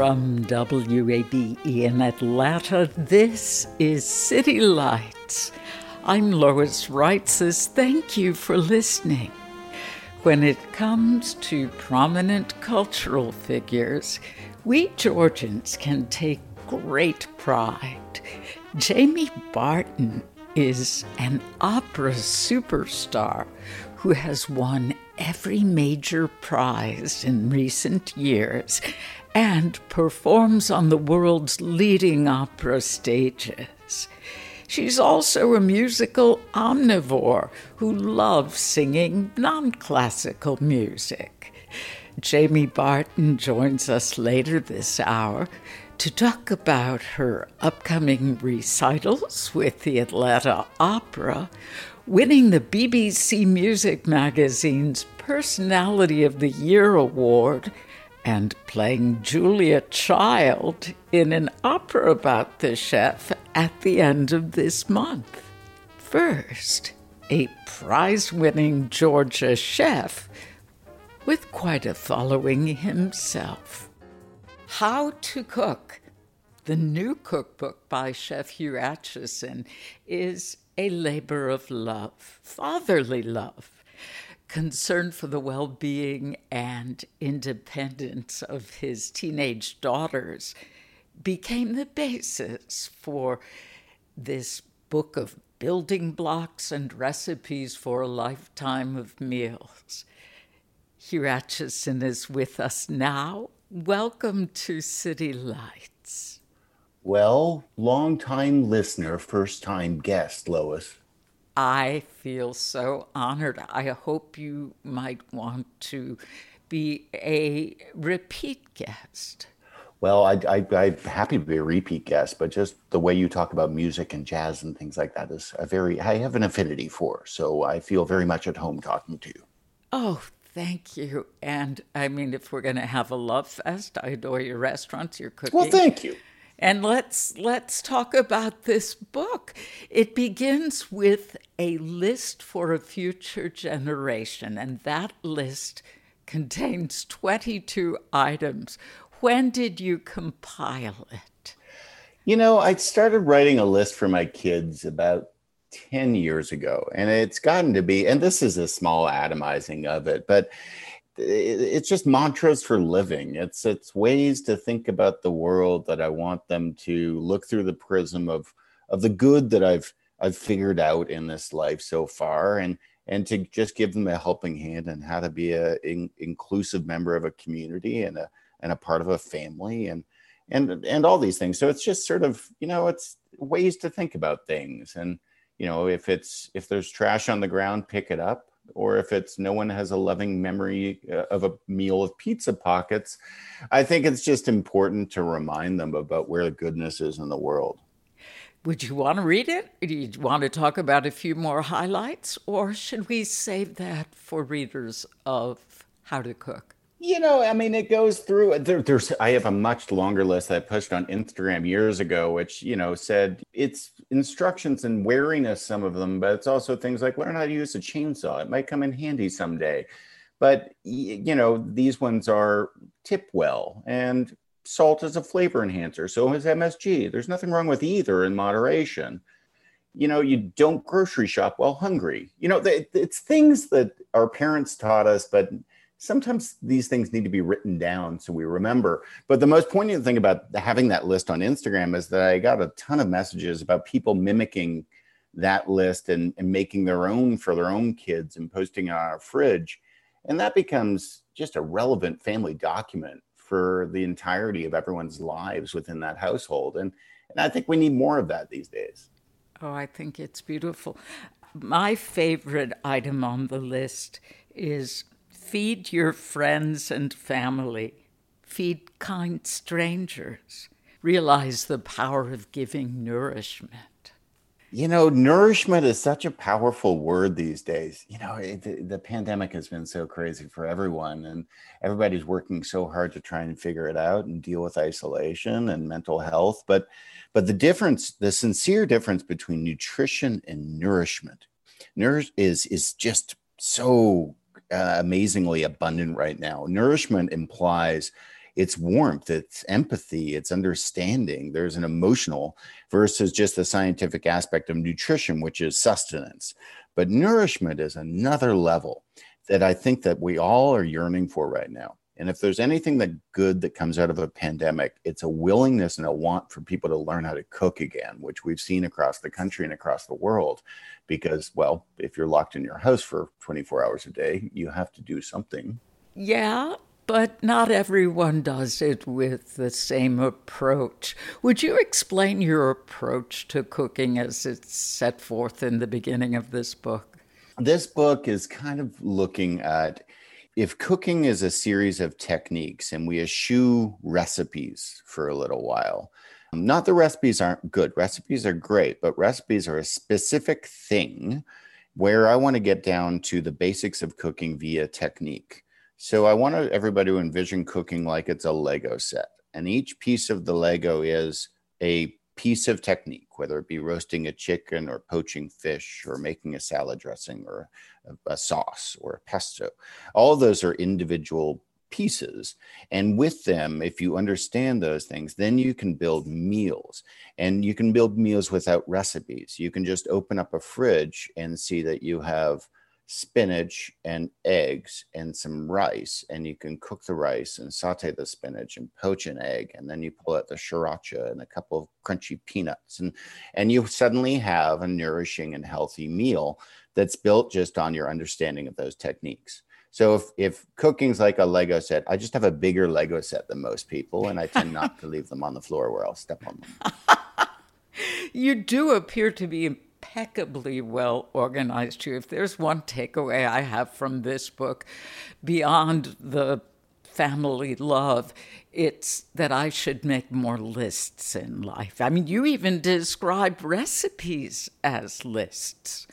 From WABE in Atlanta, this is City Lights. I'm Lois Reitzes. Thank you for listening. When it comes to prominent cultural figures, we Georgians can take great pride. Jamie Barton is an opera superstar who has won every major prize in recent years and performs on the world's leading opera stages. She's also a musical omnivore who loves singing non classical music. Jamie Barton joins us later this hour to talk about her upcoming recitals with the Atlanta Opera, winning the BBC Music Magazine's Personality of the Year award and playing Julia Child in an opera about the chef at the end of this month. First, a prize winning Georgia chef with quite a following himself. How to Cook, the new cookbook by Chef Hugh Acheson, is a labor of love, fatherly love concern for the well being and independence of his teenage daughters became the basis for this book of building blocks and recipes for a lifetime of meals. Hugh Acheson is with us now. Welcome to City Lights. Well, long time listener, first time guest, Lois. I feel so honored. I hope you might want to be a repeat guest. Well, I, am happy to be a repeat guest, but just the way you talk about music and jazz and things like that is a very, I have an affinity for. So I feel very much at home talking to you. Oh, thank you. And I mean, if we're going to have a love fest, I adore your restaurants, your cooking. Well, thank you. And let's let's talk about this book. It begins with a list for a future generation and that list contains 22 items. When did you compile it? You know, I started writing a list for my kids about 10 years ago and it's gotten to be and this is a small atomizing of it, but it's just mantras for living. It's it's ways to think about the world that i want them to look through the prism of of the good that i've i've figured out in this life so far and and to just give them a helping hand and how to be a in, inclusive member of a community and a and a part of a family and and and all these things. So it's just sort of you know it's ways to think about things. And you know if it's if there's trash on the ground pick it up or if it's no one has a loving memory uh, of a meal of pizza pockets, I think it's just important to remind them about where the goodness is in the world. Would you want to read it? Do you want to talk about a few more highlights, or should we save that for readers of How to Cook? You know, I mean, it goes through. Uh, there, there's. I have a much longer list that I pushed on Instagram years ago, which you know said it's instructions and wariness. Some of them, but it's also things like learn how to use a chainsaw. It might come in handy someday. But you know, these ones are tip well, and salt is a flavor enhancer. So is MSG. There's nothing wrong with either in moderation. you know, you don't grocery shop while hungry. You know, it's things that our parents taught us, but sometimes these things need to be written down so we remember. But the most poignant thing about having that list on Instagram is that I got a ton of messages about people mimicking that list and, and making their own for their own kids and posting on our fridge. And that becomes just a relevant family document for the entirety of everyone's lives within that household. And, and I think we need more of that these days. Oh, I think it's beautiful. My favorite item on the list is feed your friends and family, feed kind strangers, realize the power of giving nourishment. You know, nourishment is such a powerful word these days. You know, it, the, the pandemic has been so crazy for everyone, and everybody's working so hard to try and figure it out and deal with isolation and mental health. But, but the difference, the sincere difference between nutrition and nourishment, nourish is is just so uh, amazingly abundant right now. Nourishment implies it's warmth, it's empathy, it's understanding. There's an emotional versus just the scientific aspect of nutrition, which is sustenance. But nourishment is another level that I think that we all are yearning for right now. And if there's anything that good that comes out of a pandemic, it's a willingness and a want for people to learn how to cook again, which we've seen across the country and across the world. Because, well, if you're locked in your house for 24 hours a day, you have to do something. Yeah, but not everyone does it with the same approach. Would you explain your approach to cooking as it's set forth in the beginning of this book? This book is kind of looking at if cooking is a series of techniques and we eschew recipes for a little while, um, not the recipes aren't good. Recipes are great, but recipes are a specific thing where I want to get down to the basics of cooking via technique. So I want everybody to envision cooking like it's a Lego set. And each piece of the Lego is a piece of technique, whether it be roasting a chicken or poaching fish or making a salad dressing or a, a sauce or a pesto. All those are individual pieces. And with them, if you understand those things, then you can build meals. And you can build meals without recipes. You can just open up a fridge and see that you have spinach and eggs and some rice and you can cook the rice and saute the spinach and poach an egg and then you pull out the sriracha and a couple of crunchy peanuts. And and you suddenly have a nourishing and healthy meal that's built just on your understanding of those techniques. So if if cooking's like a lego set i just have a bigger lego set than most people and i tend not to leave them on the floor where i'll step on them. You do appear to be impeccably well organized too. If there's one takeaway I have from this book, beyond the family love, it's that I should make more lists in life. I mean, you even describe recipes as lists.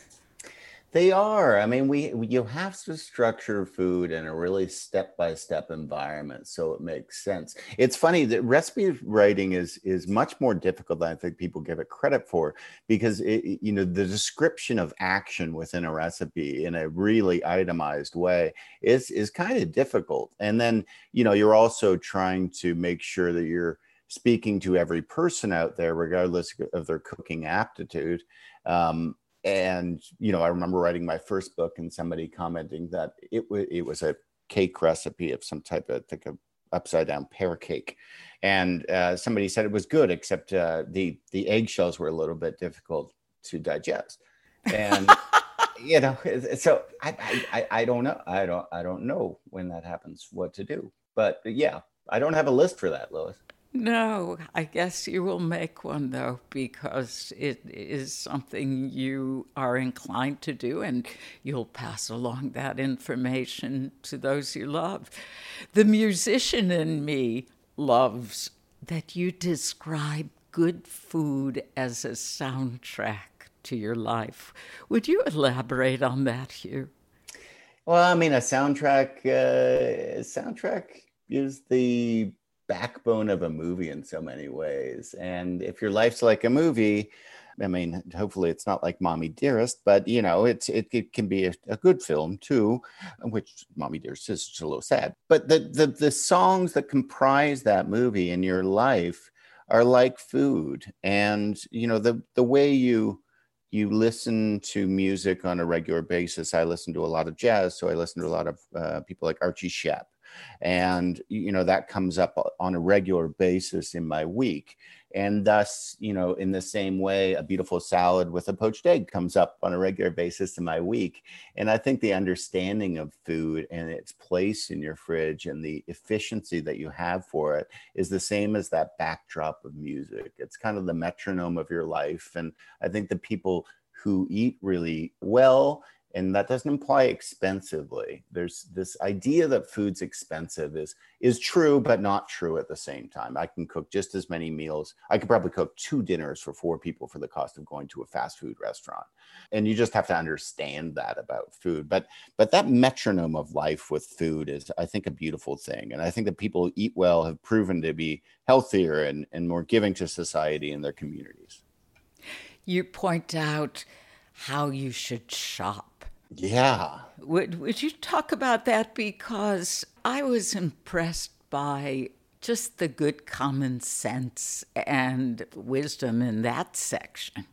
They are. I mean, we you have to structure food in a really step by step environment so it makes sense. It's funny that recipe writing is is much more difficult than I think people give it credit for because it, you know the description of action within a recipe in a really itemized way is is kind of difficult. And then you know you're also trying to make sure that you're speaking to every person out there, regardless of their cooking aptitude. Um, and you know i remember writing my first book and somebody commenting that it, w- it was a cake recipe of some type of like a upside down pear cake. And uh, somebody said it was good except uh, the the eggshells were a little bit difficult to digest. And you know so I, I i don't know. I don't i don't know when that happens what to do. But yeah i don't have a list for that lois no, I guess you will make one though, because it is something you are inclined to do, and you'll pass along that information to those you love. The musician in me loves that you describe good food as a soundtrack to your life. Would you elaborate on that, Hugh? Well, I mean, a soundtrack, uh, soundtrack is the backbone of a movie in so many ways. And if your life's like a movie, I mean, hopefully it's not like Mommy Dearest, but you know, it's it, it can be a, a good film too, which Mommy Dearest is a little sad. But the, the the songs that comprise that movie in your life are like food, and you know the the way you you listen to music on a regular basis. I listen to a lot of jazz, so I listen to a lot of uh, people like Archie Shepp, and you know that comes up uh, on a regular basis in my week. And thus you know in the same way a beautiful salad with a poached egg comes up on a regular basis in my week. And i think the understanding of food and its place in your fridge and the efficiency that you have for it is the same as that backdrop of music. It's kind of the metronome of your life. And i think the people who eat really well and that doesn't imply expensively. There's this idea that food's expensive is is true but not true at the same time. I can cook just as many meals. I could probably cook two dinners for four people for the cost of going to a fast food restaurant. And you just have to understand that about food. But but that metronome of life with food is i think a beautiful thing. And i think that people who eat well have proven to be healthier and, and more giving to society and their communities. You point out how you should shop yeah. Would, would you talk about that? Because I was impressed by just the good common sense and wisdom in that section.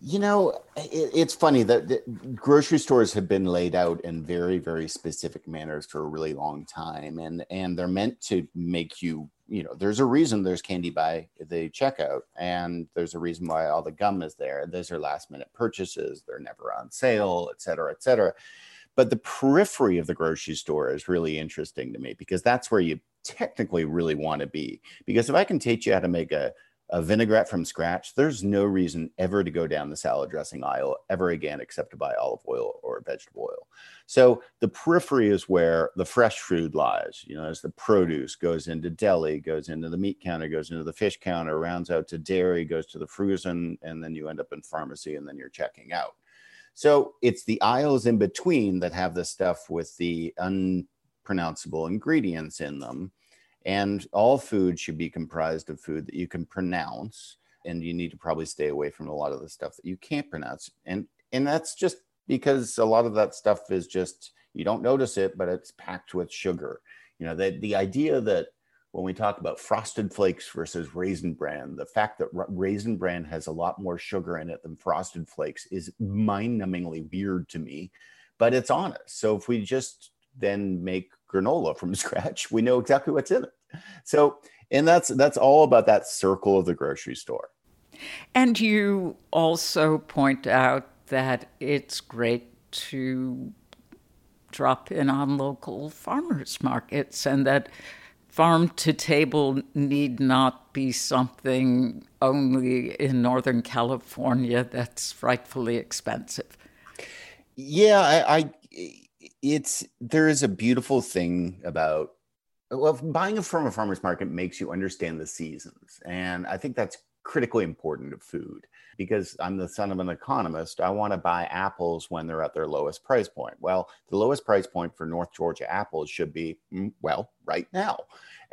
You know, it, it's funny that grocery stores have been laid out in very, very specific manners for a really long time, and and they're meant to make you you know, there's a reason there's candy by the checkout, and there's a reason why all the gum is there. Those are last minute purchases, they're never on sale, et cetera, et cetera. But the periphery of the grocery store is really interesting to me because that's where you technically really want to be. Because if I can teach you how to make a a vinaigrette from scratch, there's no reason ever to go down the salad dressing aisle ever again except to buy olive oil or vegetable oil. So the periphery is where the fresh food lies. You know, as the produce goes into deli, goes into the meat counter, goes into the fish counter, rounds out to dairy, goes to the frozen, and then you end up in pharmacy and then you're checking out. So it's the aisles in between that have the stuff with the unpronounceable ingredients in them and all food should be comprised of food that you can pronounce. And you need to probably stay away from a lot of the stuff that you can't pronounce. And and that's just because a lot of that stuff is just you don't notice it, but it's packed with sugar. You know, the, the idea that when we talk about frosted flakes versus raisin bran, the fact that raisin bran has a lot more sugar in it than frosted flakes is mind numbingly weird to me, but it's honest. So if we just then make granola from scratch, we know exactly what's in it. So, and that's that's all about that circle of the grocery store. And you also point out that it's great to drop in on local farmers markets and that farm to table need not be something only in Northern California that's frightfully expensive. Yeah, I, I it's there is a beautiful thing about well buying a from a farmer's market makes you understand the seasons. And i think that's critically important to food because i'm the son of an economist. I want to buy apples when they're at their lowest price point. Well the lowest price point for north georgia apples should be mm, well right now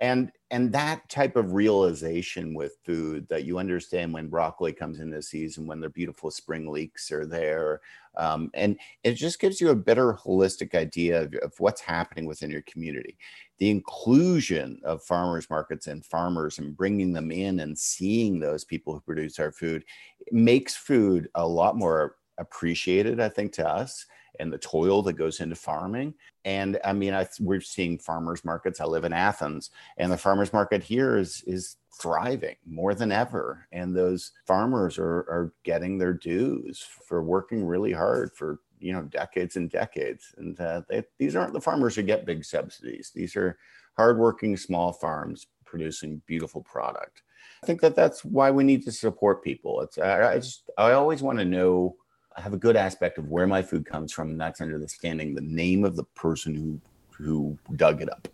and and that type of realization with food that you understand when broccoli comes in season when their beautiful spring leeks are there um, and it just gives you a better holistic idea of, of, what's happening within your community. The inclusion of farmers markets and farmers and bringing them in and seeing those people who produce our food makes food a lot more appreciated i think to us and the toil that goes into farming. And I mean, I, we're seeing farmers markets. I live in Athens, and the farmers market here is is thriving more than ever. And those farmers are are getting their dues for working really hard for you know decades and decades. And uh, they, these aren't the farmers who get big subsidies. These are hardworking small farms producing beautiful product. I think that that's why we need to support people. It's I, I just I always want to know have a good aspect of where my food comes from, and that's understanding the name of the person who who dug it up.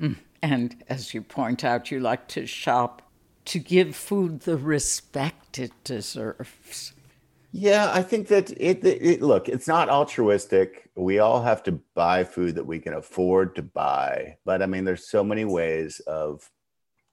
Mm. And as you point out, you like to shop to give food the respect it deserves. Yeah, I think that it, it, it, look, it's not altruistic. We all have to buy food that we can afford to buy. But I mean, there's so many ways of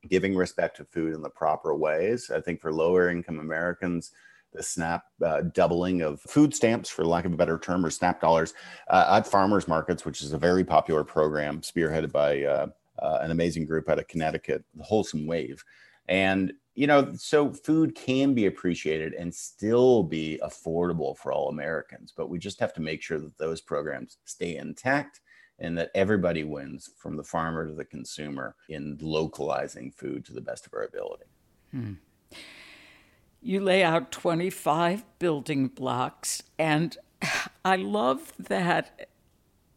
giving respect to food in the proper ways. I think for lower income Americans, the SNAP uh, doubling of food stamps, for lack of a better term, or SNAP dollars uh, at farmers markets, which is a very popular program spearheaded by uh, uh, an amazing group out of Connecticut, the Wholesome Wave. And you know, so food can be appreciated and still be affordable for all Americans, but we just have to make sure that those programs stay intact and that everybody wins from the farmer to the consumer in localizing food to the best of our ability. Hmm. You lay out 25 building blocks, and I love that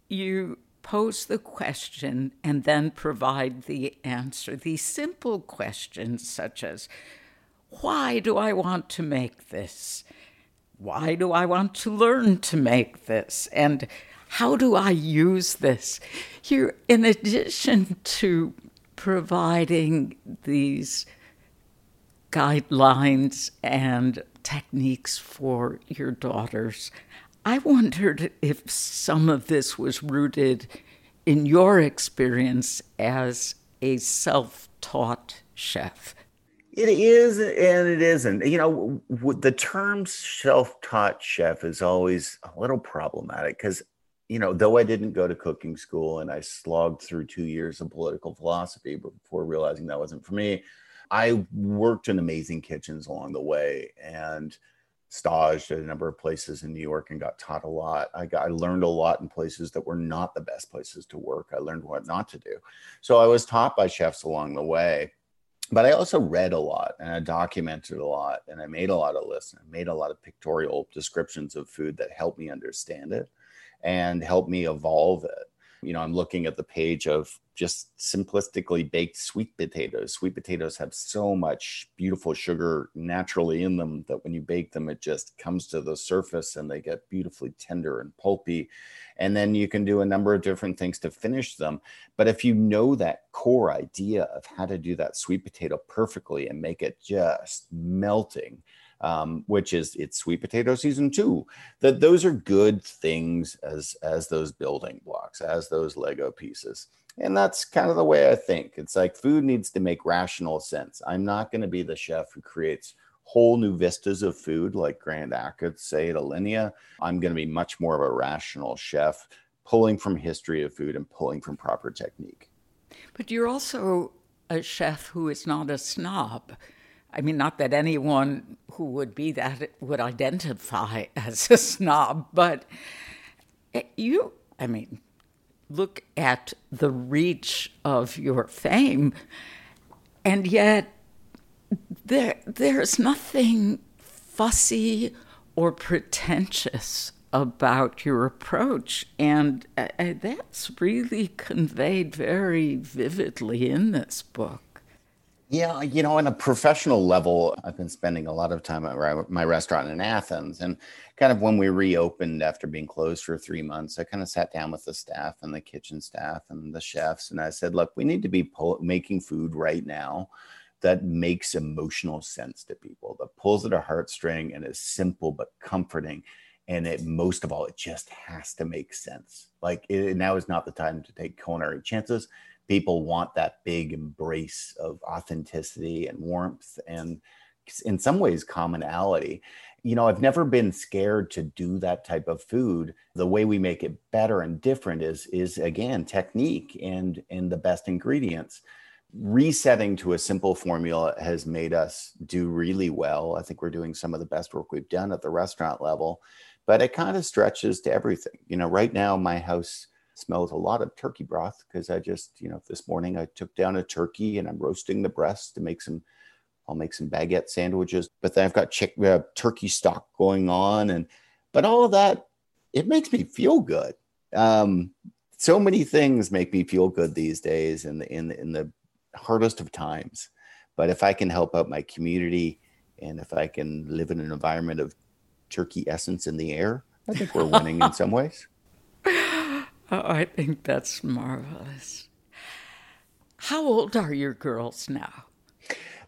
you pose the question and then provide the answer. These simple questions, such as, Why do I want to make this? Why do I want to learn to make this? And how do I use this? Here, in addition to providing these guidelines and techniques for your daughters, I wondered if some of this was rooted in your experience as a self taught chef. It is and it isn't. You know, the term self taught chef is always a little problematic because, you know, though I didn't go to cooking school and I slogged through two years of political philosophy before realizing that wasn't for me, I worked in amazing kitchens along the way. And staged at a number of places in New York and got taught a lot. I got I learned a lot in places that were not the best places to work. I learned what not to do. So I was taught by chefs along the way. But I also read a lot and I documented a lot and I made a lot of lists and I made a lot of pictorial descriptions of food that helped me understand it and helped me evolve it you know, I'm looking at the page of just simplistically baked sweet potatoes. Sweet potatoes have so much beautiful sugar naturally in them that when you bake them, it just comes to the surface and they get beautifully tender and pulpy. And then you can do a number of different things to finish them. But if you know that core idea of how to do that sweet potato perfectly and make it just melting, um, which is it's sweet potato season two. That those are good things as as those building blocks, as those Lego pieces. And that's kind of the way I think. It's like food needs to make rational sense. I'm not going to be the chef who creates whole new vistas of food like Grant Achatz say at Alinea. I'm going to be much more of a rational chef, pulling from history of food and pulling from proper technique. But you're also a chef who is not a snob. I mean, not that anyone who would be that would identify as a snob, but you, I mean, look at the reach of your fame, and yet there, there's nothing fussy or pretentious about your approach. And uh, that's really conveyed very vividly in this book. Yeah, you know, on a professional level, I've been spending a lot of time at my restaurant in Athens. And kind of when we reopened after being closed for three months, I kind of sat down with the staff and the kitchen staff and the chefs. And I said, look, we need to be pull- making food right now that makes emotional sense to people, that pulls at a heartstring and is simple but comforting. And it most of all, it just has to make sense. Like it, now is not the time to take culinary chances people want that big embrace of authenticity and warmth and in some ways commonality. You know i've never been scared to do that type of food. The way we make it better and different is is again technique and and the best ingredients. Resetting to a simple formula has made us do really well. I think we're doing some of the best work we've done at the restaurant level but it kind of stretches to everything. You know right now my house smells a lot of turkey broth because I just, you know, this morning I took down a turkey and I'm roasting the breast to make some. I'll make some baguette sandwiches, but then I've got chick, uh, turkey stock going on, and but all of that it makes me feel good. Um, so many things make me feel good these days, in the in the, in the hardest of times. But if I can help out my community, and if I can live in an environment of turkey essence in the air, I think we're winning in some ways. Oh, I think that's marvelous. How old are your girls now?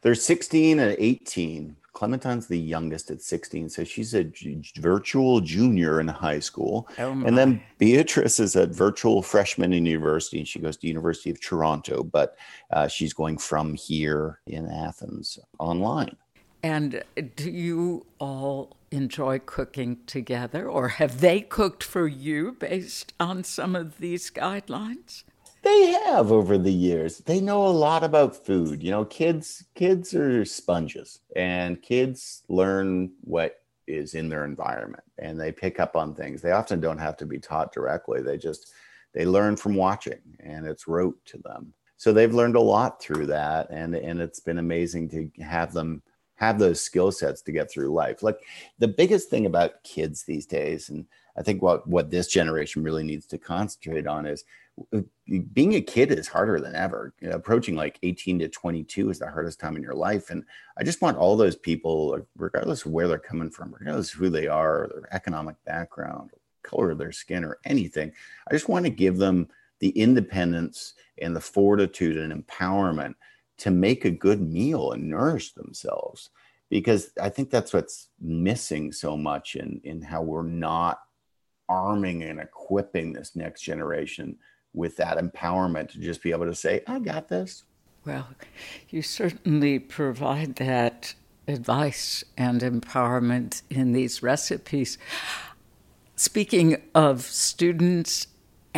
They're 16 and 18. Clementine's the youngest at 16, so she's a virtual junior in high school. Oh and then Beatrice is a virtual freshman in university. And she goes to University of Toronto, but uh, she's going from here in Athens online. And do you all enjoy cooking together, or have they cooked for you based on some of these guidelines? They have over the years. They know a lot about food. You know, kids kids are sponges and kids learn what is in their environment and they pick up on things. They often don't have to be taught directly. They just they learn from watching and it's rote to them. So they've learned a lot through that and and it's been amazing to have them have those skill sets to get through life. Like the biggest thing about kids these days and I think what what this generation really needs to concentrate on is being a kid is harder than ever. You know, approaching like 18 to 22 is the hardest time in your life. And I just want all those people, regardless of where they're coming from, regardless of who they are, their economic background, color of their skin, or anything, I just want to give them the independence and the fortitude and empowerment to make a good meal and nourish themselves. Because I think that's what's missing so much in, in how we're not arming and equipping this next generation with that empowerment to just be able to say, I got this. Well, you certainly provide that advice and empowerment in these recipes. Speaking of students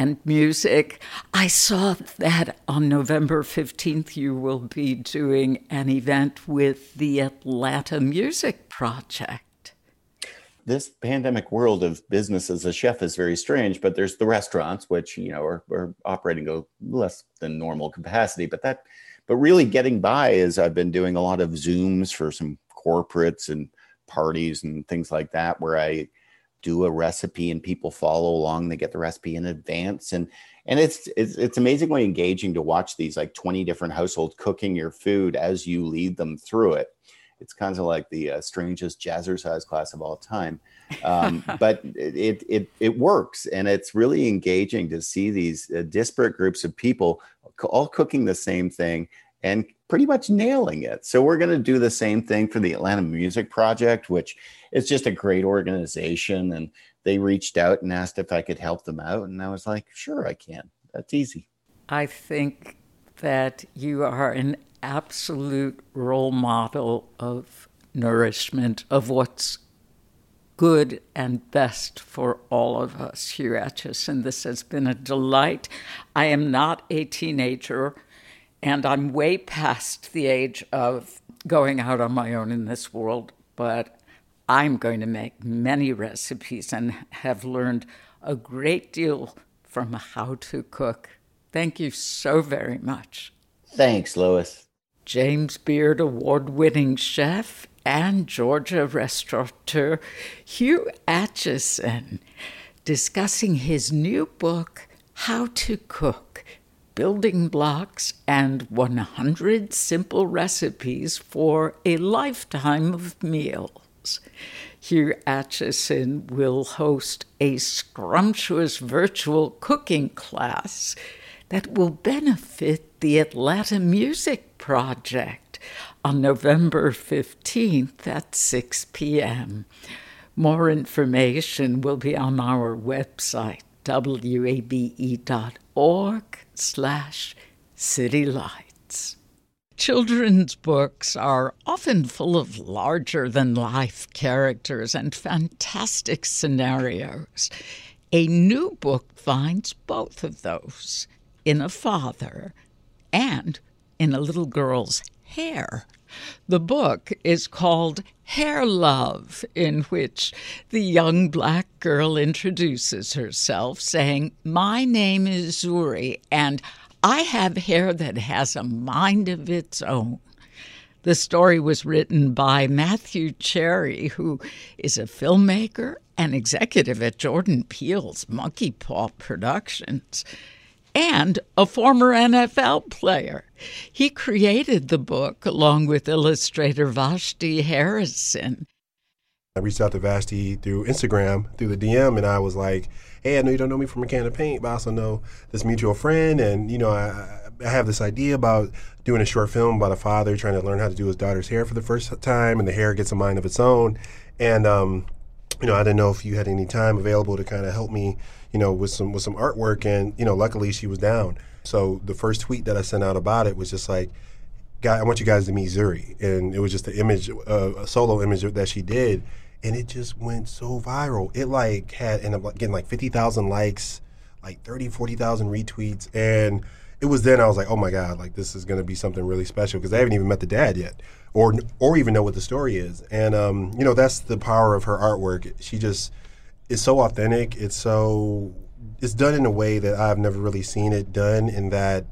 and music, I saw that on November 15th you will be doing an event with the Atlanta Music Project this pandemic world of business as a chef is very strange, but there's the restaurants, which, you know, are, are operating a less than normal capacity. But that, but really getting by is I've been doing a lot of Zooms for some corporates and parties and things like that, where I do a recipe and people follow along. They get the recipe in advance. And, and it's, it's, it's amazingly engaging to watch these like 20 different households cooking your food as you lead them through it it's kind of like the uh, strangest jazzercise class of all time. Um, but it, it, it works. And it's really engaging to see these uh, disparate groups of people all cooking the same thing and pretty much nailing it. So we're going to do the same thing for the Atlanta Music Project, which is just a great organization. And they reached out and asked if I could help them out. And I was like, sure, I can. That's easy. I think that you are an absolute role model of nourishment, of what's good and best for all of us, here at Hugh Acheson. This has been a delight. I am not a teenager, and I'm way past the age of going out on my own in this world, but I'm going to make many recipes and have learned a great deal from how to cook. Thank you so very much. Thanks, Lois. James Beard award winning chef and Georgia restaurateur Hugh Acheson discussing his new book, How to Cook Building Blocks and 100 Simple Recipes for a Lifetime of Meals. Hugh Acheson will host a scrumptious virtual cooking class that will benefit the Atlanta Music Project on November 15th at 6 p.m. More information will be on our website, wabe.org slash citylights. Children's books are often full of larger than life characters and fantastic scenarios. A new book finds both of those in a father and in a little girl's hair. The book is called Hair Love, in which the young black girl introduces herself, saying, My name is Zuri, and I have hair that has a mind of its own. The story was written by Matthew Cherry, who is a filmmaker and executive at Jordan Peele's Monkey Paw Productions and a former NFL player. He created the book along with illustrator Vashti Harrison. I reached out to Vashti through Instagram, through the DM, and I was like, hey, I know you don't know me from a can of paint, but I also know this mutual friend. And, you know, I, I have this idea about doing a short film about a father trying to learn how to do his daughter's hair for the first time, and the hair gets a mind of its own. And, um, you know, I didn't know if you had any time available to kind of help me you know, with some with some artwork, and you know, luckily she was down. So the first tweet that I sent out about it was just like, "Guy, I want you guys to meet Zuri," and it was just an image, uh, a solo image that she did, and it just went so viral. It like had up getting like fifty thousand likes, like 30, 40,000 retweets. And it was then I was like, oh my God, like this is to be something really special because I haven't even met the dad yet or, or even know what the story is. And, um, you know, that's the power of her artwork. She just is so authentic. It's so, it's done in a way that I've never really seen it done in that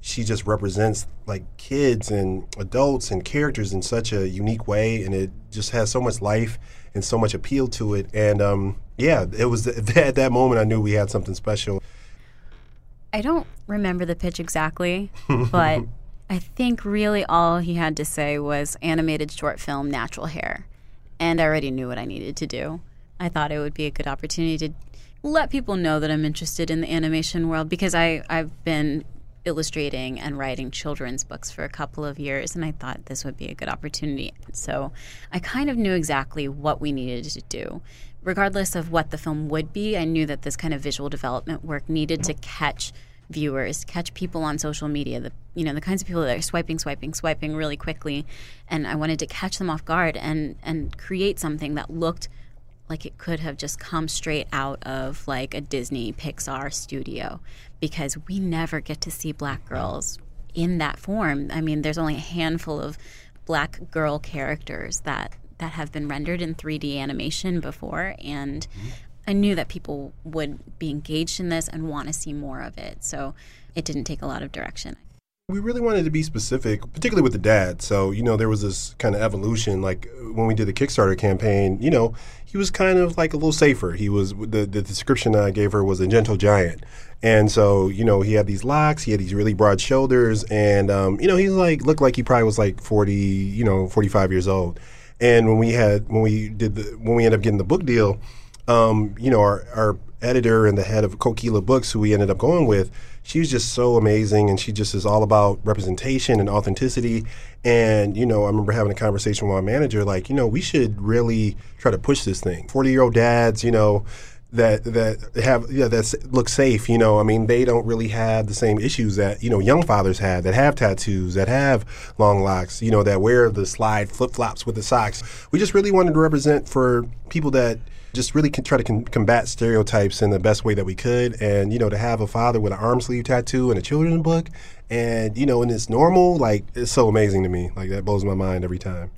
she just represents like kids and adults and characters in such a unique way. And it just has so much life and so much appeal to it. And, um, yeah, it was at that moment I knew we had something special. I don't remember the pitch exactly, but I think really all he had to say was animated short film, natural hair. And I already knew what I needed to do. I thought it would be a good opportunity to let people know that I'm interested in the animation world because I, I've been illustrating and writing children's books for a couple of years, and I thought this would be a good opportunity. So I kind of knew exactly what we needed to do regardless of what the film would be, I knew that this kind of visual development work needed to catch viewers, catch people on social media, the you know, the kinds of people that are swiping, swiping, swiping really quickly. And I wanted to catch them off guard and and create something that looked like it could have just come straight out of like a Disney Pixar studio because we never get to see black girls in that form. I mean, there's only a handful of black girl characters that that have been rendered in 3D animation before, and mm-hmm. I knew that people would be engaged in this and want to see more of it. So it didn't take a lot of direction. We really wanted to be specific, particularly with the dad. So, you know, there was this kind of evolution. Like when we did the Kickstarter campaign, you know, he was kind of like a little safer. He was, the, the description I gave her was a gentle giant. And so, you know, he had these locks, he had these really broad shoulders, and, um, you know, he like, looked like he probably was like 40, you know, 45 years old. And when we had when we did the when we ended up getting the book deal, um, you know, our our editor and the head of Kokila Books, who we ended up going with, she was just so amazing, and she just is all about representation and authenticity. And you know, I remember having a conversation with my manager, like, you know, we should really try to push this thing. Forty year old dads, you know, that that have yeah that look safe. You know, I mean, they don't really have the same issues that you know young fathers have that have tattoos, that have long locks. You know, that wear the slide flip flops with the socks. We just really wanted to represent for people that just really try to con- combat stereotypes in the best way that we could. And, you know, to have a father with an arm sleeve tattoo and a children's book and, you know, and it's normal, like, it's so amazing to me. Like, that blows my mind every time.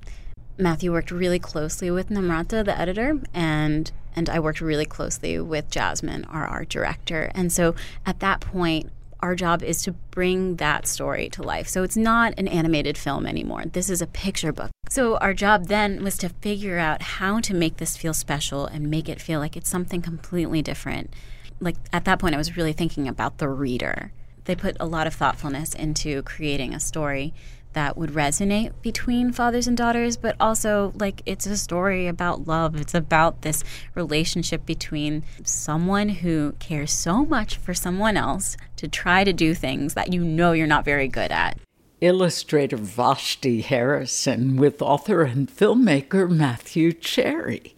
Matthew worked really closely with Namrata, the editor, and and I worked really closely with Jasmine, our art director. And so at that point, our job is to bring that story to life. So it's not an animated film anymore. This is a picture book. So our job then was to figure out how to make this feel special and make it feel like it's something completely different. Like at that point, I was really thinking about the reader. They put a lot of thoughtfulness into creating a story that would resonate between fathers and daughters, but also like it's a story about love. It's about this relationship between someone who cares so much for someone else to try to do things that you know you're not very good at. Illustrator Vashti Harrison with author and filmmaker Matthew Cherry.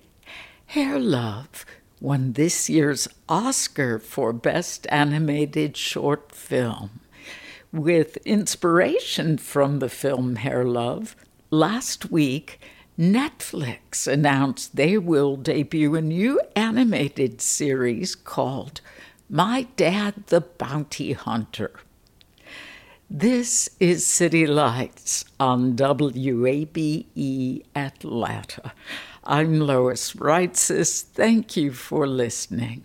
Hair Love won this year's Oscar for Best Animated Short Film. With inspiration from the film Hair Love, last week Netflix announced they will debut a new animated series called My Dad the Bounty Hunter. This is City Lights on WABE Atlanta. I'm Lois Reitzes. Thank you for listening.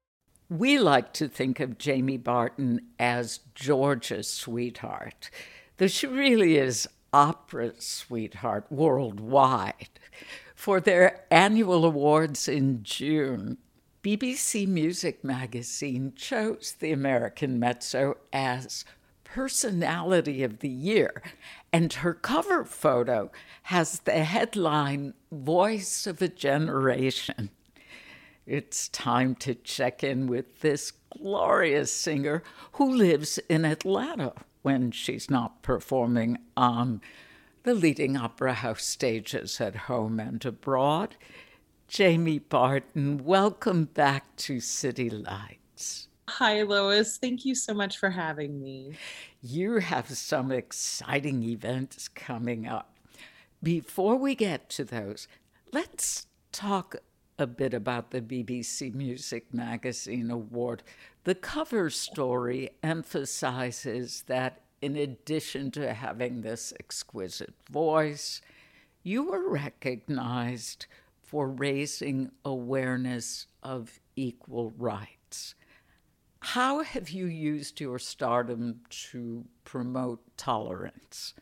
We like to think of Jamie Barton as Georgia's sweetheart, though she really is opera sweetheart worldwide. For their annual awards in June, BBC Music Magazine chose the American Mezzo as Personality of the Year, and her cover photo has the headline Voice of a Generation. It's time to check in with this glorious singer who lives in Atlanta when she's not performing on the leading opera house stages at home and abroad. Jamie Barton, welcome back to City Lights. Hi, Lois. Thank you so much for having me. You have some exciting events coming up. Before we get to those, let's talk a bit about the BBC Music Magazine Award. The cover story emphasizes that in addition to having this exquisite voice, you were recognized for raising awareness of equal rights. How have you used your stardom to promote tolerance?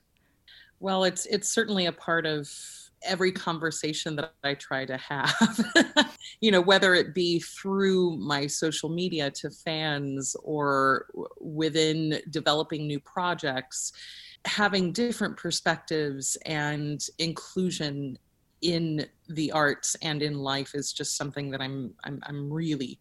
Well, it's it's certainly a part of every conversation that I try to have, you know, whether it be through my social media to fans or within developing new projects, having different perspectives and inclusion in the arts and in life is just something that I'm I'm, I'm really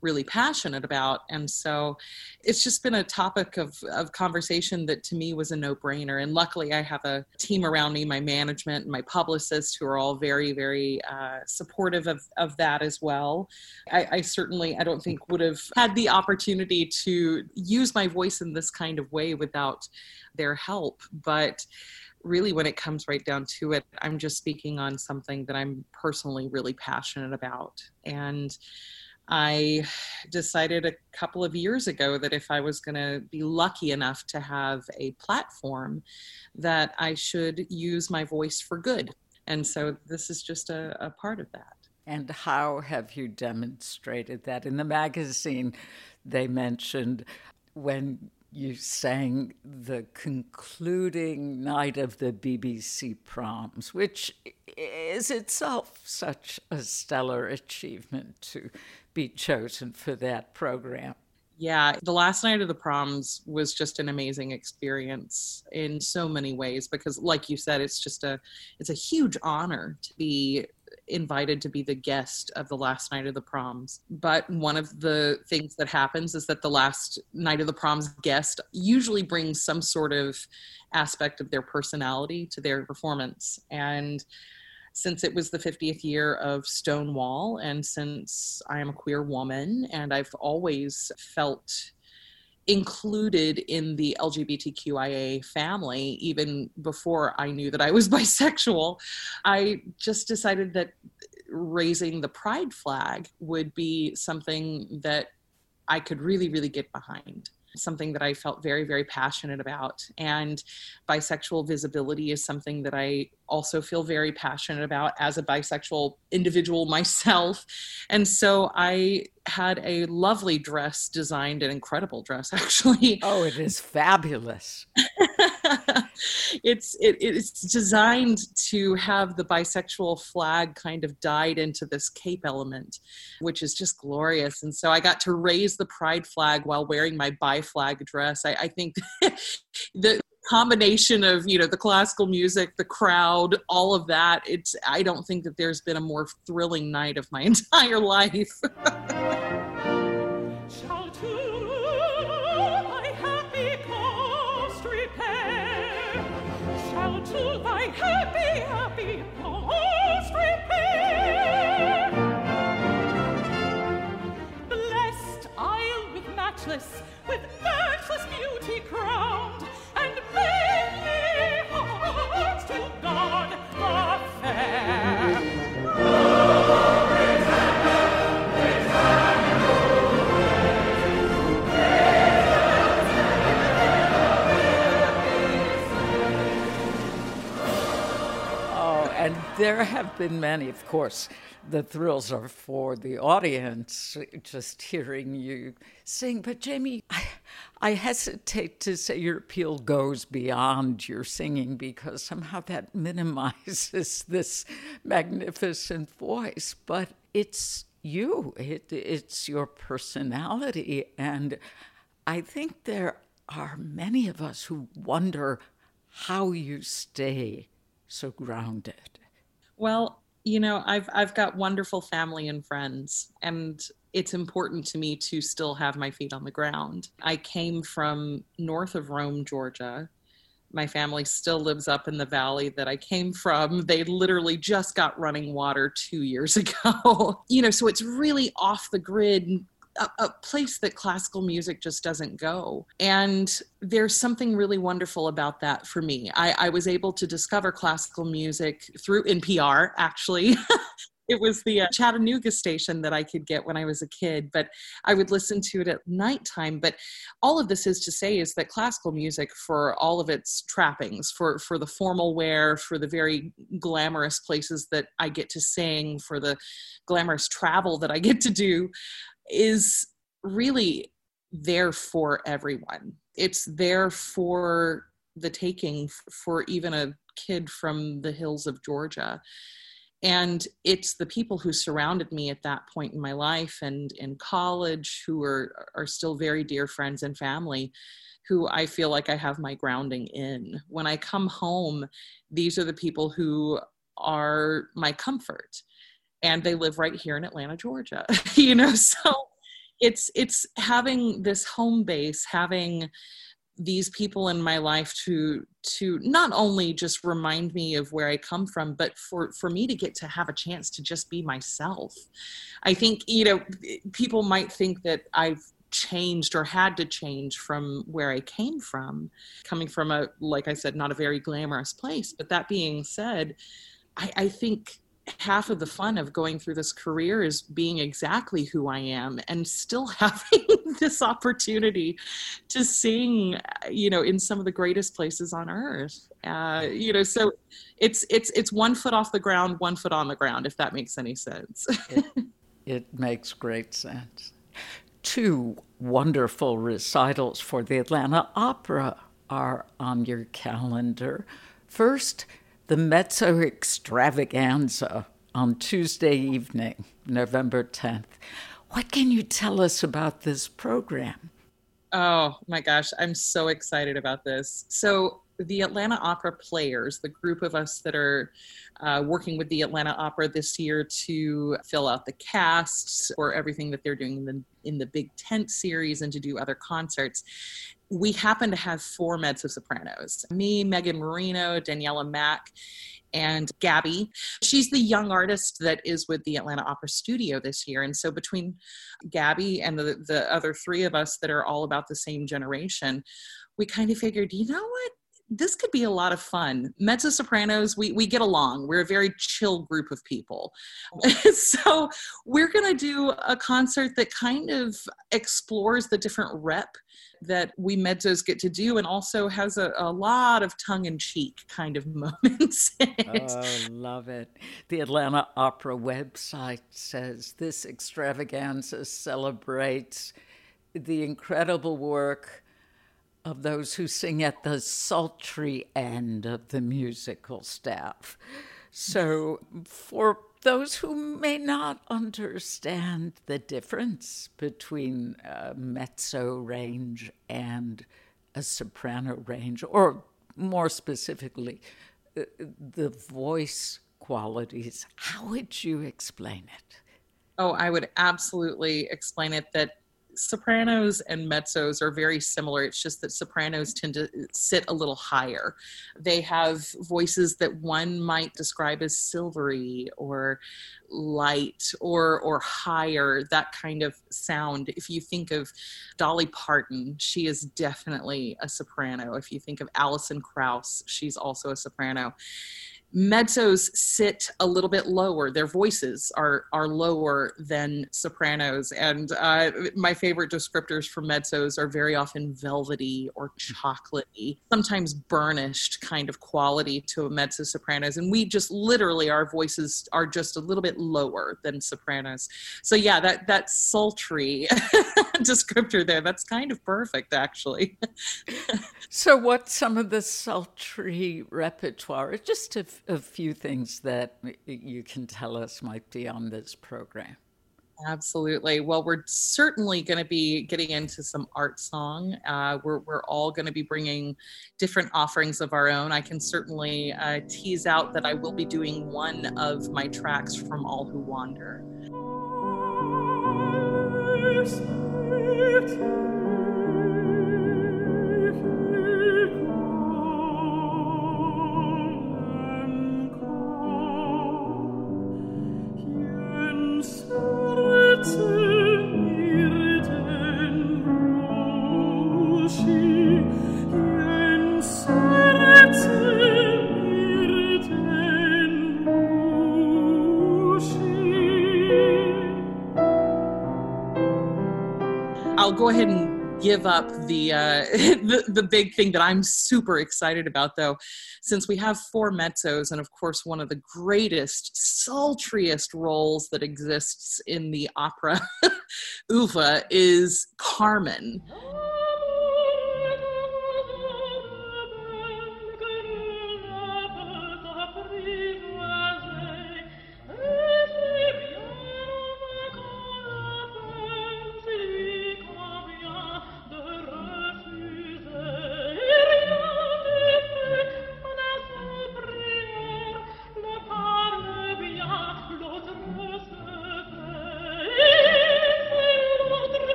really passionate about. And so it's just been a topic of, of conversation that to me was a no brainer. And luckily, I have a team around me, my management and my publicists, who are all very, very uh, supportive of, of that as well. I, I certainly, I don't think would have had the opportunity to use my voice in this kind of way without their help. But really when it comes right down to it i'm just speaking on something that i'm personally really passionate about and I decided a couple of years ago that if I was going to be lucky enough to have a platform, that I should use my voice for good. And so this is just a, a part of that. And how have you demonstrated that? In the magazine, they mentioned when you sang the concluding night of the BBC proms, which is itself such a stellar achievement to be chosen for that program. Yeah, the last night of the proms was just an amazing experience in so many ways because like you said it's just a it's a huge honor to be invited to be the guest of the last night of the proms. But one of the things that happens is that the last night of the proms guest usually brings some sort of aspect of their personality to their performance and since it was the 50th year of Stonewall, and since I am a queer woman, and I've always felt included in the LGBTQIA family, even before I knew that I was bisexual, I just decided that raising the pride flag would be something that I could really, really get behind something that I felt very, very passionate about. And bisexual visibility is something that I also feel very passionate about as a bisexual individual myself. And so I had a lovely dress designed, an incredible dress actually. Oh, it is fabulous. it's it, it's designed to have the bisexual flag kind of dyed into this cape element, which is just glorious. And so I got to raise the pride flag while wearing my bi flag dress. I, I think the combination of you know the classical music the crowd all of that it's i don't think that there's been a more thrilling night of my entire life there have been many, of course. The thrills are for the audience, just hearing you sing. But Jamie, I, I hesitate to say your appeal goes beyond your singing because somehow that minimizes this magnificent voice. But it's you, it, it's your personality. And I think there are many of us who wonder how you stay so grounded. Well, you know, I've I've got wonderful family and friends and it's important to me to still have my feet on the ground. I came from north of Rome, Georgia. My family still lives up in the valley that I came from. They literally just got running water 2 years ago. you know, so it's really off the grid a, a, place that classical music just doesn't go. And there's something really wonderful about that for me. I, I was able to discover classical music through NPR, actually. it was the uh, Chattanooga station that I could get when I was a kid, but I would listen to it at nighttime. But all of this is to say is that classical music, for all of its trappings, for for the formal wear, for the very glamorous places that I get to sing, for the glamorous travel that I get to do, is really there for everyone. It's there for the taking for even a kid from the hills of Georgia. And it's the people who surrounded me at that point in my life and in college who are, are still very dear friends and family who I feel like I have my grounding in. When I come home, these are the people who are my comfort and they live right here in Atlanta, Georgia. you know, so it's it's having this home base, having these people in my life to to not only just remind me of where I come from, but for for me to get to have a chance to just be myself. I think you know people might think that I've changed or had to change from where I came from, coming from a like I said, not a very glamorous place. But that being said, I, I think half of the fun of going through this career is being exactly who I am and still having this opportunity to sing, you know, in some of the greatest places on earth. Uh, you know, so it's it's it's one foot off the ground, one foot on the ground, if that makes any sense. it, it makes great sense. Two wonderful recitals for the Atlanta Opera are on your calendar. First, the Mezzo Extravaganza on Tuesday evening, November 10th. What can you tell us about this program? Oh my gosh, I'm so excited about this. So, the Atlanta Opera Players, the group of us that are uh, working with the Atlanta Opera this year to fill out the casts for everything that they're doing in the, in the Big Tent series and to do other concerts we happen to have four mezzo sopranos me, Megan Marino, Daniela Mack, and Gabby. She's the young artist that is with the Atlanta Opera Studio this year. And so between Gabby and the, the other three of us that are all about the same generation, we kind of figured, you know what? This could be a lot of fun. Mezzo sopranos, we, we get along. We're a very chill group of people. so we're going to do a concert that kind of explores the different rep that we mezzos get to do and also has a, a lot of tongue in cheek kind of moments. oh, love it. The Atlanta Opera website says this extravaganza celebrates the incredible work of those who sing at the sultry end of the musical staff. So, for those who may not understand the difference between a mezzo range and a soprano range, or more specifically, uh, the voice qualities, how would you explain it? Oh, I would absolutely explain it that sopranos and mezzos are very similar. It's just that sopranos tend to uh, sit a little higher. They have voices that one might describe as silvery or light or or higher that kind of sound if you think of dolly parton she is definitely a soprano if you think of alison krauss she's also a soprano mezzos sit a little bit lower. Their voices are are lower than sopranos. And uh, my favorite descriptors for mezzos are very often velvety or chocolatey sometimes burnished kind of quality to a mezzo sopranos. And we just literally our voices are just a little bit lower than sopranos. So yeah that that sultry descriptor there that's kind of perfect actually. So what's some of the sultry repertoire? Just a a few things that you can tell us might be on this program. Absolutely. Well, we're certainly going to be getting into some art song. Uh, we're, we're all going to be bringing different offerings of our own. I can certainly uh, tease out that I will be doing one of my tracks from All Who Wander. The, uh, the, the big thing that I'm super excited about, though, since we have four mezzos, and of course one of the greatest, sultriest roles that exists in the opera oeuvre is Carmen.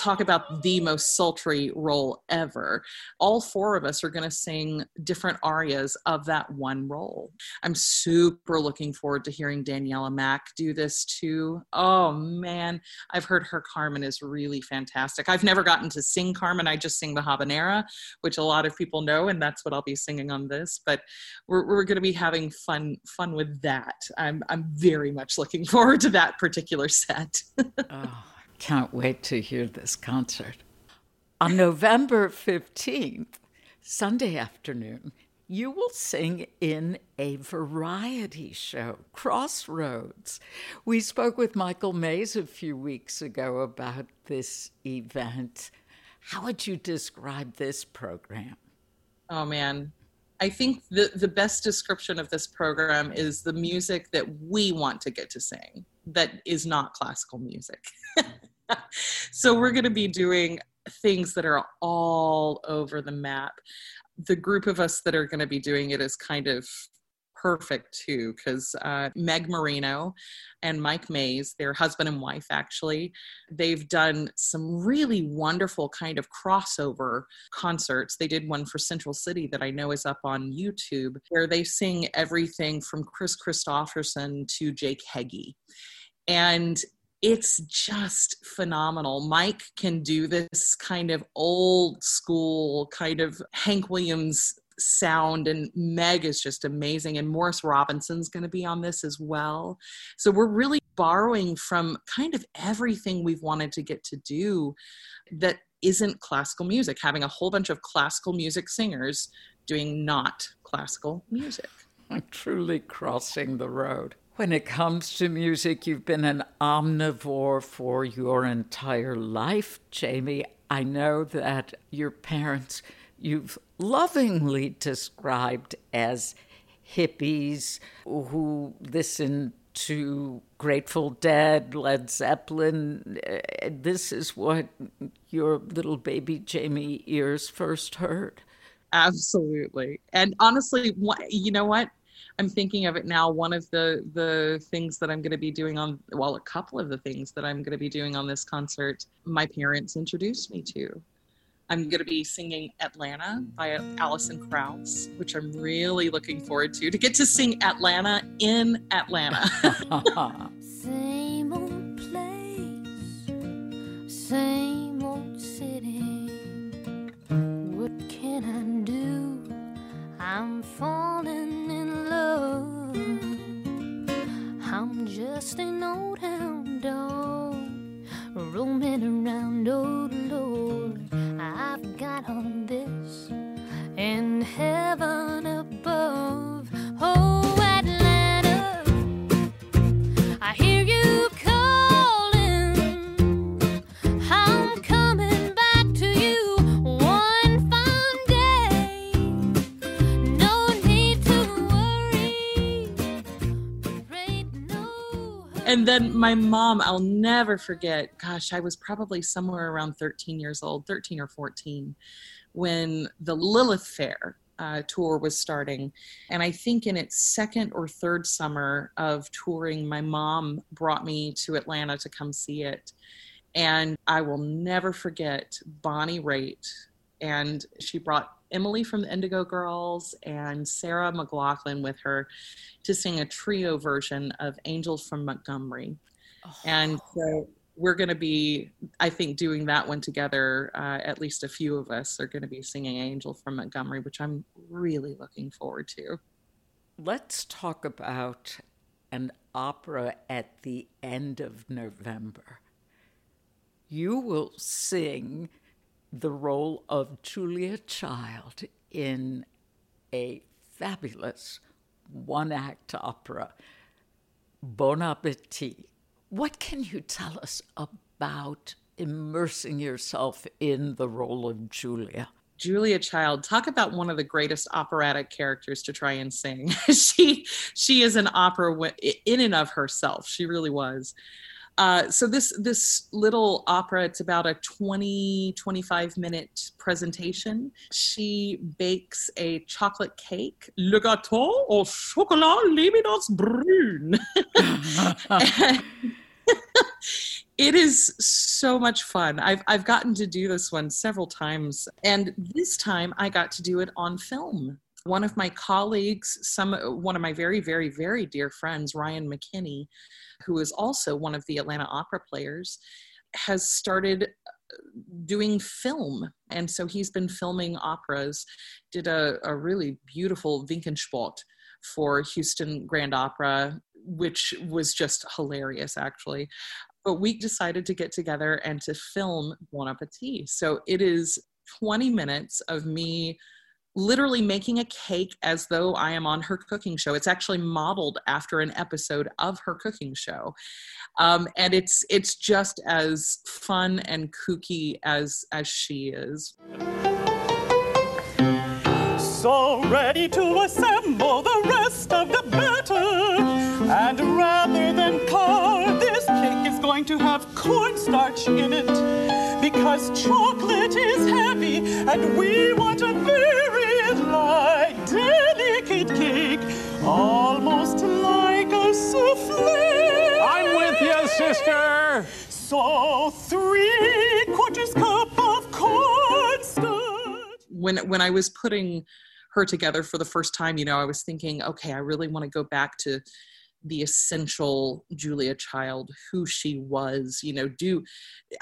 talk about the most sultry role ever. All four of us are going to sing different arias of that one role. I'm super looking forward to hearing Daniela Mack do this too. Oh man, I've heard her Carmen is really fantastic. I've never gotten to sing Carmen, I just sing the habanera, which a lot of people know, and that's what I'll be singing on this. But we're, we're going to be having fun fun with that. I'm, I'm very much looking forward to that particular set. oh. Can't wait to hear this concert. On November 15th, Sunday afternoon, you will sing in a variety show, Crossroads. We spoke with Michael Mayes a few weeks ago about this event. How would you describe this program? Oh, man. I think the, the best description of this program is the music that we want to get to sing that is not classical music. so we're going to be doing things that are all over the map. The group of us that are going to be doing it is kind of perfect too because uh, meg marino and mike mayes they're husband and wife actually they've done some really wonderful kind of crossover concerts they did one for central city that i know is up on youtube where they sing everything from kris kristofferson to jake heggie and it's just phenomenal. Mike can do this kind of old school, kind of Hank Williams sound, and Meg is just amazing. And Morris Robinson's going to be on this as well. So we're really borrowing from kind of everything we've wanted to get to do that isn't classical music, having a whole bunch of classical music singers doing not classical music. I'm truly crossing the road. When it comes to music, you've been an omnivore for your entire life, Jamie. I know that your parents you've lovingly described as hippies who listened to Grateful Dead, Led Zeppelin. Eh, this is what your little baby Jamie ears first heard. Absolutely. And honestly, you know what? I'm thinking of it now. One of the the things that I'm going to be doing on well, a couple of the things that I'm going to be doing on this concert, my parents introduced me to. I'm going to be singing Atlanta by Alison Krauss, which I'm really looking forward to to get to sing Atlanta in Atlanta. Same old place, same old city. What can I do? I'm falling in I'm just an old hound dog roaming around, oh Lord. I've got all this in heaven above. And then my mom, I'll never forget. Gosh, I was probably somewhere around 13 years old, 13 or 14, when the Lilith Fair uh, tour was starting. And I think in its second or third summer of touring, my mom brought me to Atlanta to come see it. And I will never forget Bonnie Raitt. And she brought Emily from the Indigo Girls and Sarah McLachlan with her to sing a trio version of Angels from Montgomery. And so we're going to be, I think, doing that one together. Uh, at least a few of us are going to be singing Angel from Montgomery, which I'm really looking forward to. Let's talk about an opera at the end of November. You will sing the role of Julia Child in a fabulous one act opera, Bon Appetit. What can you tell us about immersing yourself in the role of Julia? Julia Child, talk about one of the greatest operatic characters to try and sing. she she is an opera in and of herself. She really was. Uh, so this this little opera, it's about a 20 25 minute presentation. She bakes a chocolate cake, le gâteau au chocolat l'éminence brune. It is so much fun. I've I've gotten to do this one several times, and this time I got to do it on film. One of my colleagues, some one of my very very very dear friends, Ryan McKinney, who is also one of the Atlanta Opera players, has started uh, doing film, and so he's been filming operas. Did a, a really beautiful Vinkensport for Houston Grand Opera, which was just hilarious actually but we decided to get together and to film Bon Appetit. So it is 20 minutes of me literally making a cake as though I am on her cooking show. It's actually modeled after an episode of her cooking show. Um, and it's it's just as fun and kooky as as she is. So ready to assemble the rest of the batter. And rather than flour, this cake is going to have cornstarch in it. Because chocolate is heavy and we want a very light, delicate cake. Almost like a souffle. I'm with you, sister. So three quarters cup of cornstarch. when when I was putting her together for the first time, you know, I was thinking, okay, I really want to go back to the essential Julia Child, who she was. You know, do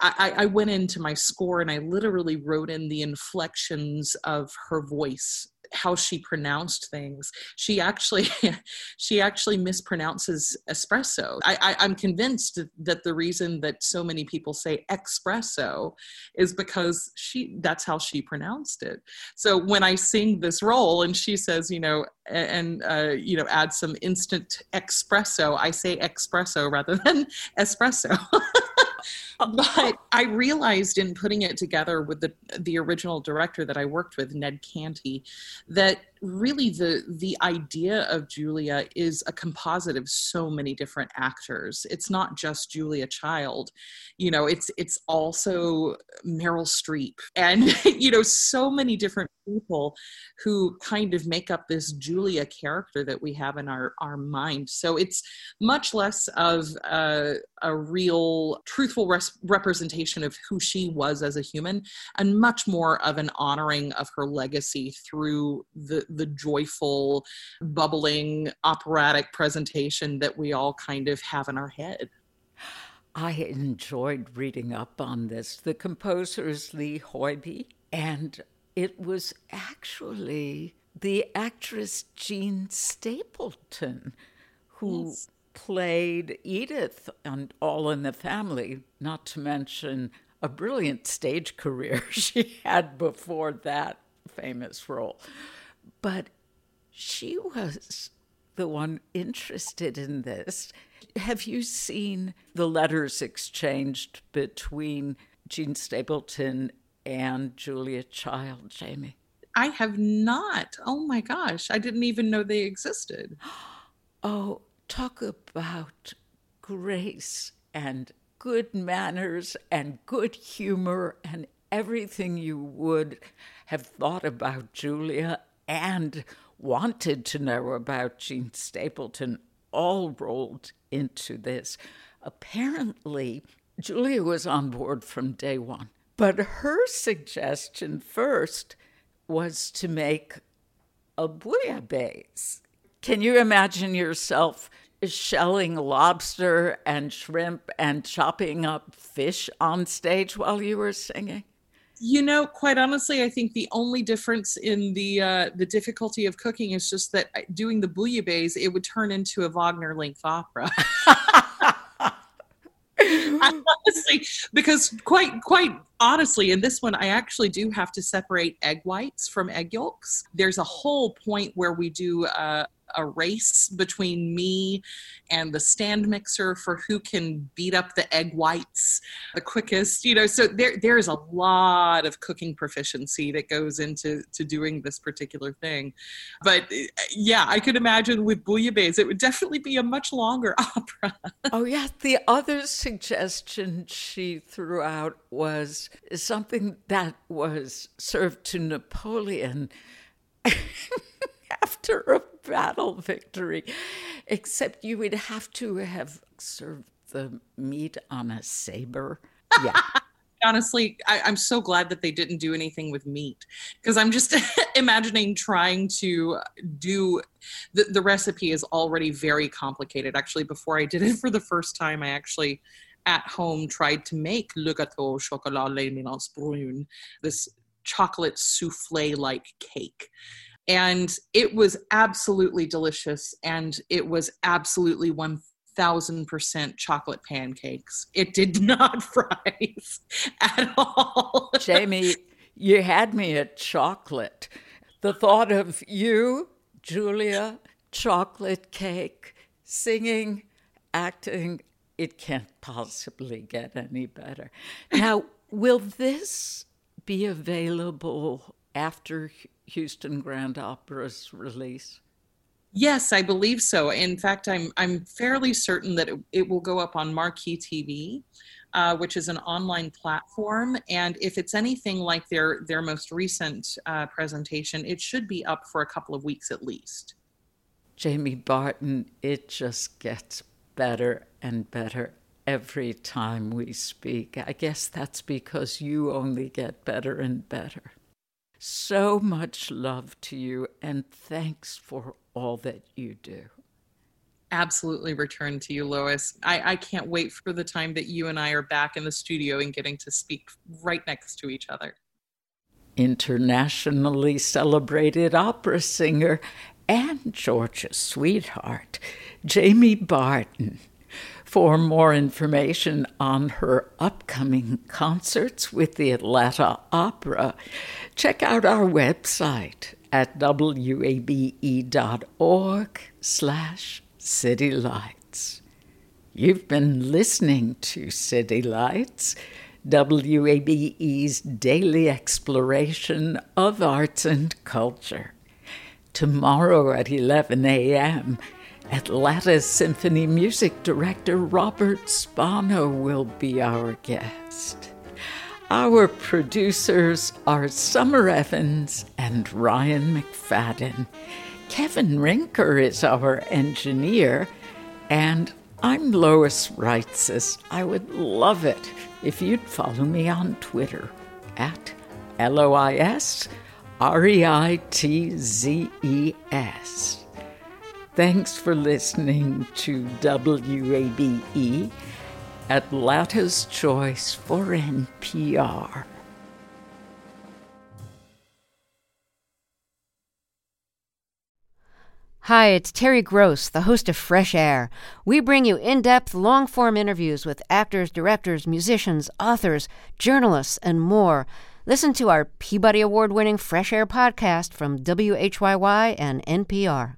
I, I went into my score and I literally wrote in the inflections of her voice how she pronounced things. She actually she actually mispronounces espresso. I, I i'm convinced that the reason that so many people say espresso is because she that's how she pronounced it. So when i sing this role and she says you know and uh, you know add some instant espresso i say espresso rather than espresso but I realized in putting it together with the the original director that I worked with, Ned Canty, that really the the idea of Julia is a composite of so many different actors. It's not just Julia Child, you know. It's it's also Meryl Streep, and you know, so many different people who kind of make up this Julia character that we have in our our mind. So it's much less of a, a real truthful res- representation of who she was as a human, and much more of an honoring of her legacy through the the joyful, bubbling, operatic presentation that we all kind of have in our head. I enjoyed reading up on this. The composer is Lee Hoiby, and it was actually the actress Jean Stapleton who Yes. played Edith on All in the Family, not to mention a brilliant stage career she had before that famous role. But she was the one interested in this. Have you seen the letters exchanged between Jean Stapleton and Julia Child, Jamie? I have not. Oh my gosh, I didn't even know they existed. Oh, talk about grace and good manners and good humor and everything you would have thought about Julia and wanted to know about Jean Stapleton all rolled into this. Apparently, Julia was on board from day one, but her suggestion first was to make a bouillabaisse. Can you imagine yourself shelling lobster and shrimp and chopping up fish on stage while you were singing? You know, quite honestly, I think the only difference in the uh, the difficulty of cooking is just that uh, doing the bouillabaisse, it would turn into a Wagner length opera. honestly, because quite quite honestly, in this one, I actually do have to separate egg whites from egg yolks. There's a whole point where we do uh, a race between me and the stand mixer for who can beat up the egg whites the quickest. You know, so there there is a lot of cooking proficiency that goes into to doing this particular thing. But yeah, I could imagine with bouillabaisse, it would definitely be a much longer opera. Oh, yeah. The other suggestion she threw out was something that was served to Napoleon after a battle victory, except you would have to have served the meat on a saber. Yeah. honestly I, i'm so glad that they didn't do anything with meat because i'm just imagining trying to do the, the recipe is already very complicated actually before i did it for the first time i actually at home tried to make le gâteau au chocolat les mélanges brune this chocolate souffle like cake and it was absolutely delicious and it was absolutely one thousand percent chocolate pancakes. It did not rise at all. Jamie, you had me at chocolate. The thought of you, Julia, chocolate cake, singing, acting, it can't possibly get any better. Now, will this be available after Houston Grand Opera's release? Yes, I believe so. In fact, I'm I'm fairly certain that it, it will go up on Marquee TV, uh, which is an online platform. And if it's anything like their their most recent uh, presentation, it should be up for a couple of weeks at least. Jamie Barton, it just gets better and better every time we speak. I guess that's because you only get better and better. So much love to you, and thanks for all that you do. Absolutely return to you, Lois. I, I can't wait for the time that you and I are back in the studio and getting to speak right next to each other. Internationally celebrated opera singer and Georgia's sweetheart, Jamie Barton. For more information on her upcoming concerts with the Atlanta Opera, check out our website at wabe.org slash citylights. You've been listening to City Lights, WABE's daily exploration of arts and culture. Tomorrow at 11 a.m., Atlanta Symphony music director Robert Spano will be our guest. Our producers are Summer Evans and Ryan McFadden. Kevin Rinker is our engineer, and I'm Lois Reitzes. I would love it if you'd follow me on Twitter at L O I S R E I T Z E S. Thanks for listening to WABE, Atlanta's Choice for NPR. Hi, it's Terry Gross, the host of Fresh Air. We bring you in depth, long form interviews with actors, directors, musicians, authors, journalists, and more. Listen to our Peabody Award winning Fresh Air podcast from WHYY and NPR.